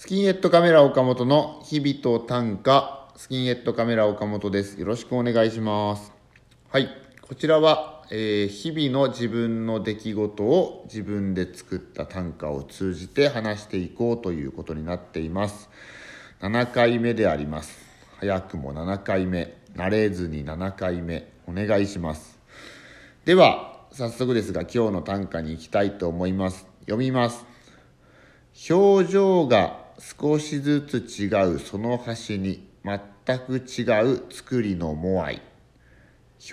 スキンヘッドカメラ岡本の日々と短歌、スキンヘッドカメラ岡本です。よろしくお願いします。はい、こちらは、えー日々の自分の出来事を自分で作った短歌を通じて話していこうということになっています。7回目であります。早くも7回目、慣れずに7回目、お願いします。では、早速ですが今日の短歌に行きたいと思います。読みます。表情が少しずつ違うその端に全く違う作りのモアイ。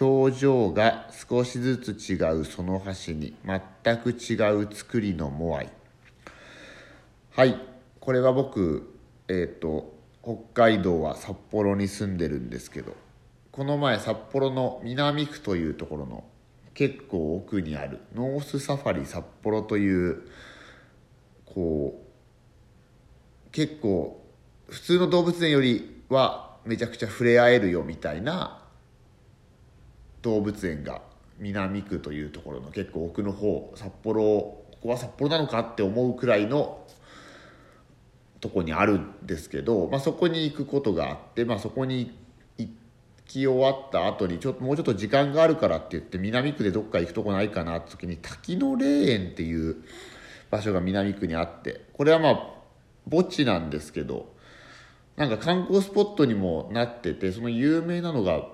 表情が少しずつ違うその端に全く違う作りのモアイ。はい。これは僕えっ、と北海道は札幌に住んでるんですけどこの前札幌の南区というところの結構奥にあるノースサファリ札幌というこう結構普通の動物園よりはめちゃくちゃ触れ合えるよみたいな動物園が南区というところの結構奥の方札幌ここは札幌なのかって思うくらいのとこにあるんですけど、まあ、そこに行くことがあって、まあ、そこに行き終わった後にちょっともうちょっと時間があるからって言って南区でどっか行くとこないかなって時に滝の霊園っていう場所が南区にあってこれはまあ墓地なんですけどなんか観光スポットにもなっててその有名なのが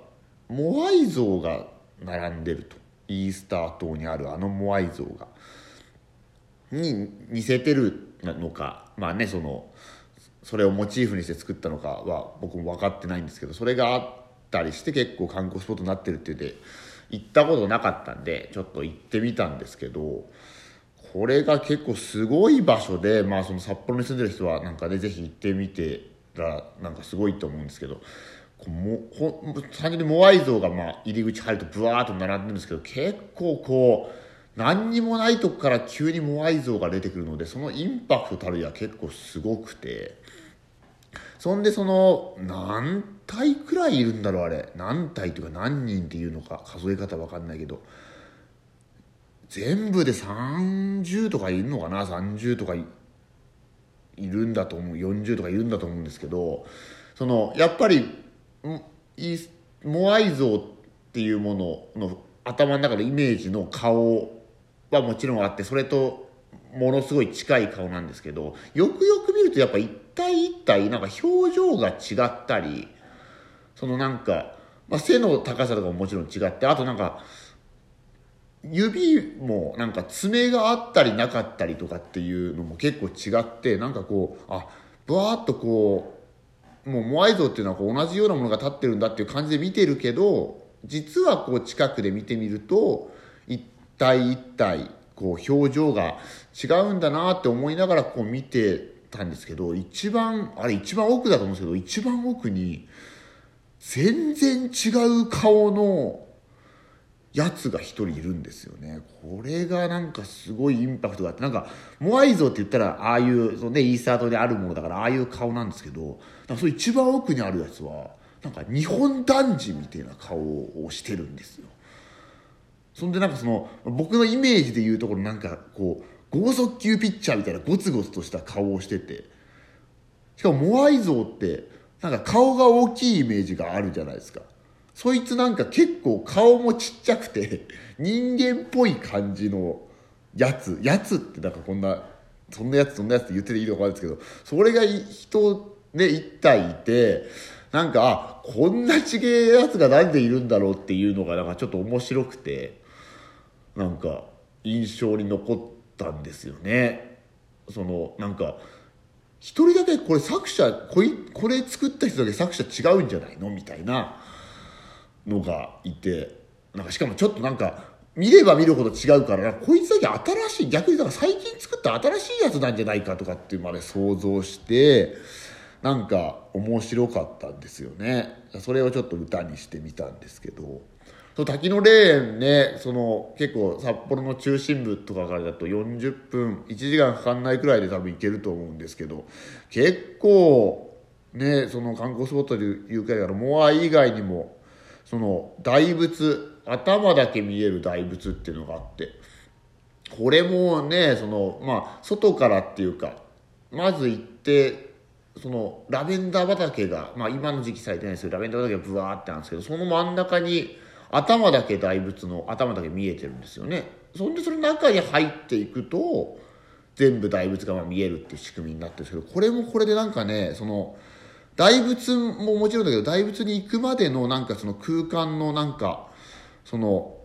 モアイ像が並んでると。イースター島にあるあのモアイ像が。に似せてるのかまあねそのそれをモチーフにして作ったのかは僕も分かってないんですけどそれがあったりして結構観光スポットになってるって言って行ったことなかったんでちょっと行ってみたんですけどこれが結構すごい場所で、まあ、その札幌に住んでる人はなんかねぜひ行ってみてらなんかすごいと思うんですけどこうもほ単純にモアイ像がまあ入り口入るとブワーッと並んでるんですけど結構こう何にもないとこから急にモアイ像が出てくるのでそのインパクトたるや結構すごくて。そんでその何体くらいいるんだろうあれ。何体というか何人っていうのか数え方わかんないけど。全部で30とかいるのかな？30とかいるんだと思う。40とかいるんだと思うんですけどそのやっぱりんいモアイ像っていうものの頭の中のイメージの顔はもちろんあってそれとものすごい近い顔なんですけどよくよく見るとやっぱ一体一体なんか表情が違ったりそのなんか、まあ、背の高さとかももちろん違ってあとなんか指もなんか爪があったりなかったりとかっていうのも結構違ってなんかこうあぶわーっとこうもうモアイ像っていうのはこう同じようなものが立ってるんだっていう感じで見てるけど実はこう近くで見てみると一体一体こう表情が違うんだなって思いながらこう見てたんですけど一番あれ一番奥だと思うんですけど一番奥に全然違う顔のやつが一人いるんですよね。これがなんかすごいインパクトがあって。なんかモアイ像って言ったらああいうその、ね、イースター島であるものだからああいう顔なんですけどなんかそ一番奥にあるやつはなんか日本男児みたいな顔をしてるんですよ。そんでなんかその僕のイメージでいうところなんかこう剛速球ピッチャーみたいなゴツゴツとした顔をしててしかもモアイ像ってなんか顔が大きいイメージがあるじゃないですか。そいつなんか結構顔もちっちゃくて 人間っぽい感じのやつ。やつってなんかこんなそんなやつそんなやつって言ってていいのかなんですけどそれが人ね一体いてなんかあこんなちげえやつが何でいるんだろうっていうのがなんかちょっと面白くてなんか印象に残ったんですよね。そのなんか一人だけこれ作者こいこれ作った人だけ作者違うんじゃないの？みたいな。のがいてなんかしかもちょっとなんか見れば見るほど違うからこいつだけ新しい逆にだから最近作った新しいやつなんじゃないかとかっていうまで想像してなんか面白かったんですよね。それをちょっと歌にしてみたんですけど。その滝の霊園ねその結構札幌の中心部とかからだと40分1時間かかんないくらいで多分行けると思うんですけど結構ねその観光スポットでいうくらいからモアイ以外にもその大仏頭だけ見える大仏っていうのがあってこれもねそのまあ外からっていうかまず行ってそのラベンダー畑が、まあ、今の時期されてないですけどラベンダー畑がブワーってあるんですけどその真ん中に頭だけ大仏の頭だけ見えてるんですよね。そんでその中に入っていくと全部大仏がまあ見えるっていう仕組みになってるんですけどこれもこれでなんかねその大仏ももちろんだけど大仏に行くまでのなんかその空間のなんかその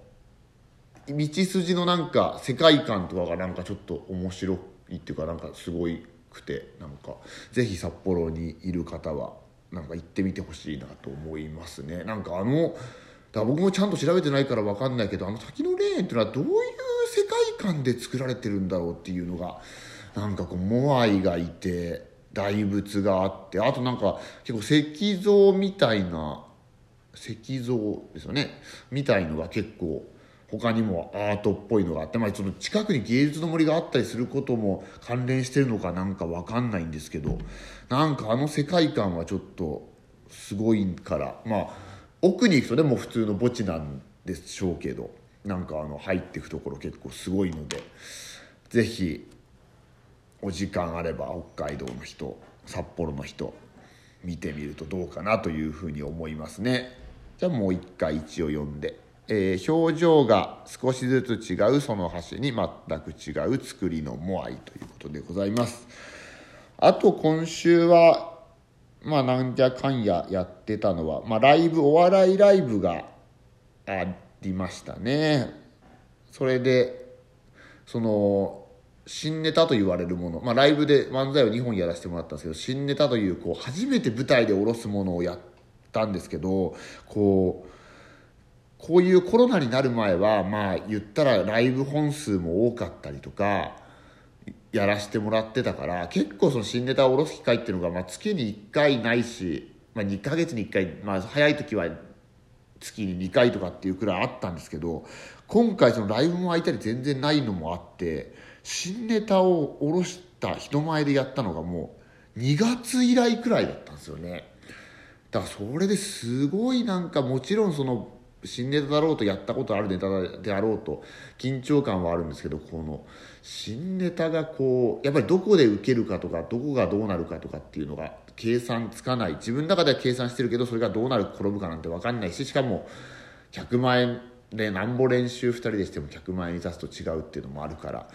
道筋のなんか世界観とかがなんかちょっと面白いっていうかなんかすごいくてなんかぜひ札幌にいる方はなんか行ってみてほしいなと思いますね。なんかあのだか僕もちゃんと調べてないから分かんないけどあの滝の霊園っていうのはどういう世界観で作られてるんだろうっていうのがなんかこうモアイがいて大仏があってあとなんか結構石像みたいな石像ですよね。みたいのが結構他にもアートっぽいのがあって、まあ、その近くに芸術の森があったりすることも関連してるのかなんか分かんないんですけどなんかあの世界観はちょっとすごいからまあ奥に行くとでも普通の墓地なんでしょうけどなんかあの入っていくところ結構すごいので是非お時間あれば北海道の人札幌の人見てみるとどうかなというふうに思いますね。じゃあもう一回一応読んで。えー、表情が少しずつ違うその橋に全く違う作りのモアイということでございます。あと今週は、まあなんじゃかんややってたのは、まあライブ、お笑いライブがありましたね。それで、その、新ネタと言われるもの、まあ、ライブで漫才を2本やらせてもらったんですけど新ネタというこう初めて舞台で下ろすものをやったんですけどこうこういうコロナになる前はまあ言ったらライブ本数も多かったりとかやらせてもらってたから結構その新ネタを下ろす機会っていうのがまあ月に1回ないし、まあ、2ヶ月に1回、まあ、早い時は月に2回とかっていうくらいあったんですけど今回そのライブも空いたり全然ないのもあって新ネタを下ろした人前でやったのがもう2月以来くらいだったんですよね。だからそれですごいなんかもちろんその新ネタだろうとやったことあるネタであろうと緊張感はあるんですけどこの新ネタがこうやっぱりどこで受けるかとかどこがどうなるかとかっていうのが計算つかない。自分の中では計算してるけどそれがどうなる転ぶかなんて分かんないししかも100万円でなんぼ練習2人でしても100万円に出すと違うっていうのもあるから。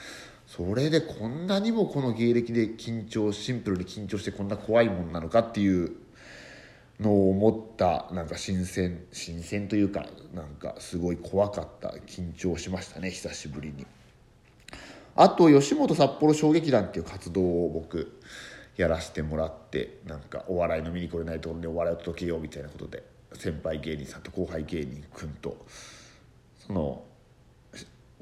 それでこんなにもこの芸歴で緊張シンプルに緊張してこんな怖いもんなのかっていうのを思ったなんか新鮮新鮮というかなんかすごい怖かった緊張しましたね久しぶりに。あと吉本札幌小劇団っていう活動を僕やらせてもらってなんかお笑いの見に来れないところでお笑いを届けようみたいなことで先輩芸人さんと後輩芸人くんとその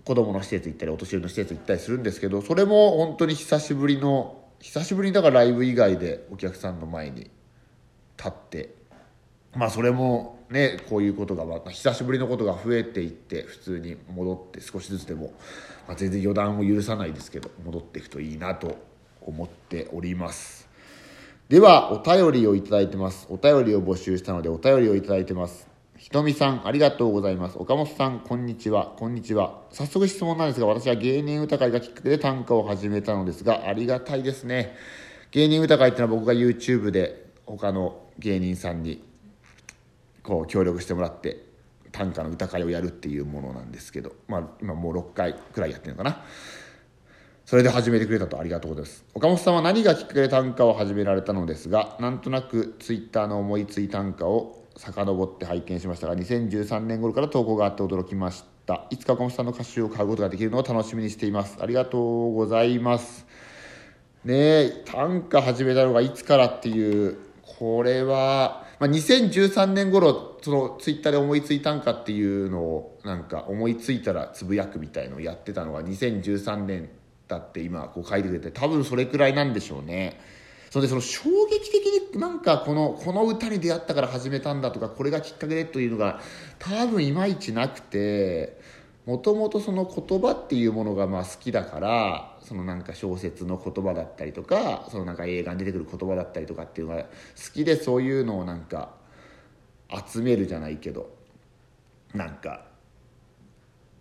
子供の施設行ったりお年寄りの施設行ったりするんですけどそれも本当に久しぶりの久しぶりにだからライブ以外でお客さんの前に立ってまあそれもねこういうことが、まあ、久しぶりのことが増えていって普通に戻って少しずつでも、まあ、全然予断を許さないですけど戻っていくといいなと思っております。ではお便りをいただいてます。お便りを募集したのでお便りをいただいてます。ひとみさん、ありがとうございます。岡本さん、こんにちは。こんにちは。早速質問なんですが、私は芸人歌会がきっかけで短歌を始めたのですが、ありがたいですね。芸人歌会っていうのは僕が YouTube で他の芸人さんにこう協力してもらって短歌の歌会をやるっていうものなんですけど、まあ、今もう6回くらいやってるのかな。それで始めてくれたとありがとうございます。岡本さんは何がきっかけで短歌を始められたのですが、なんとなく Twitter の思いつい短歌を遡って拝見しましたが2013年頃から投稿があって驚きました。いつか岡本さんの歌集を買うことができるのを楽しみにしています。ありがとうございます。ねえ短歌始めたのがいつからっていうこれは、まあ、2013年頃そのツイッターで思いついたんかっていうのをなんか思いついたらつぶやくみたいのをやってたのが2013年だって今こう書いてくれて多分それくらいなんでしょうね。それでその衝撃的になんかこのこの歌に出会ったから始めたんだとかこれがきっかけでというのが多分いまいちなくてもともとその言葉っていうものがまあ好きだからそのなんか小説の言葉だったりとかそのなんか映画に出てくる言葉だったりとかっていうのが好きでそういうのをなんか集めるじゃないけどなんか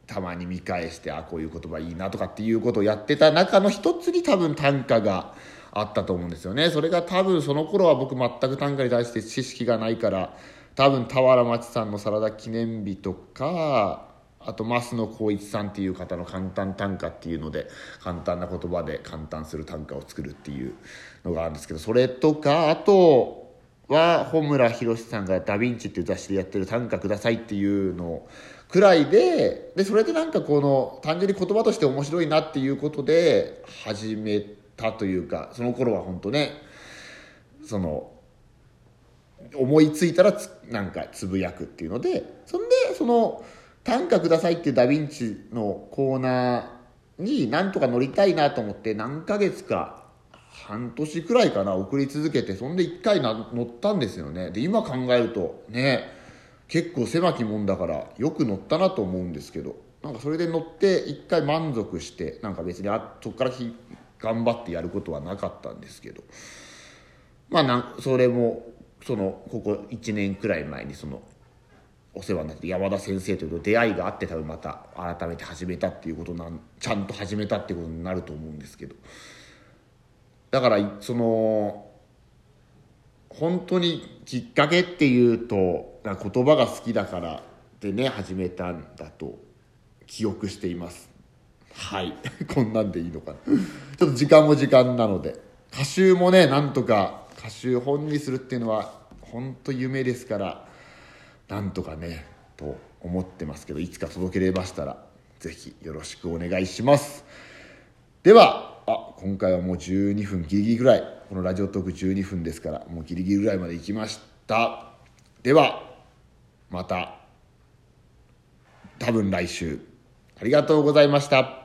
たまに見返してあこういう言葉いいなとかっていうことをやってた中の一つに多分短歌があったと思うんですよね。それが多分その頃は僕全く短歌に対して知識がないから多分俵町さんのサラダ記念日とかあと増野光一さんっていう方の簡単短歌っていうので簡単な言葉で簡単する短歌を作るっていうのがあるんですけどそれとかあとは穂村弘さんが「ダ・ヴィンチ」っていう雑誌でやってる短歌くださいっていうのくらいででそれでなんかこの単純に言葉として面白いなっていうことで始めてたというかその頃は本当ねその思いついたらつなんかつぶやくっていうのでそんでその「短歌ください」っていうダ・ヴィンチのコーナーになんとか乗りたいなと思って何ヶ月か半年くらいかな送り続けてそんで1回な乗ったんですよね。で今考えるとね結構狭きもんだからよく乗ったなと思うんですけどなんかそれで乗って1回満足してなんか別にあそこから頑張ってやることはなかったんですけど。まあなそれもそのここ1年くらい前にそのお世話になって山田先生という出会いがあって多分また改めて始めたっていうことなんちゃんと始めたっていうことになると思うんですけど。だからその本当にきっかけっていうと言葉が好きだからでね始めたんだと記憶しています。はい。こんなんでいいのかな。ちょっと時間も時間なので。歌集もねなんとか歌集本にするっていうのは本当夢ですからなんとかねと思ってますけどいつか届けれましたら是非よろしくお願いします。ではあ今回はもう12分ギリギリぐらい。このラジオトーク12分ですからもうギリギリぐらいまで行きました。ではまた。多分来週。ありがとうございました。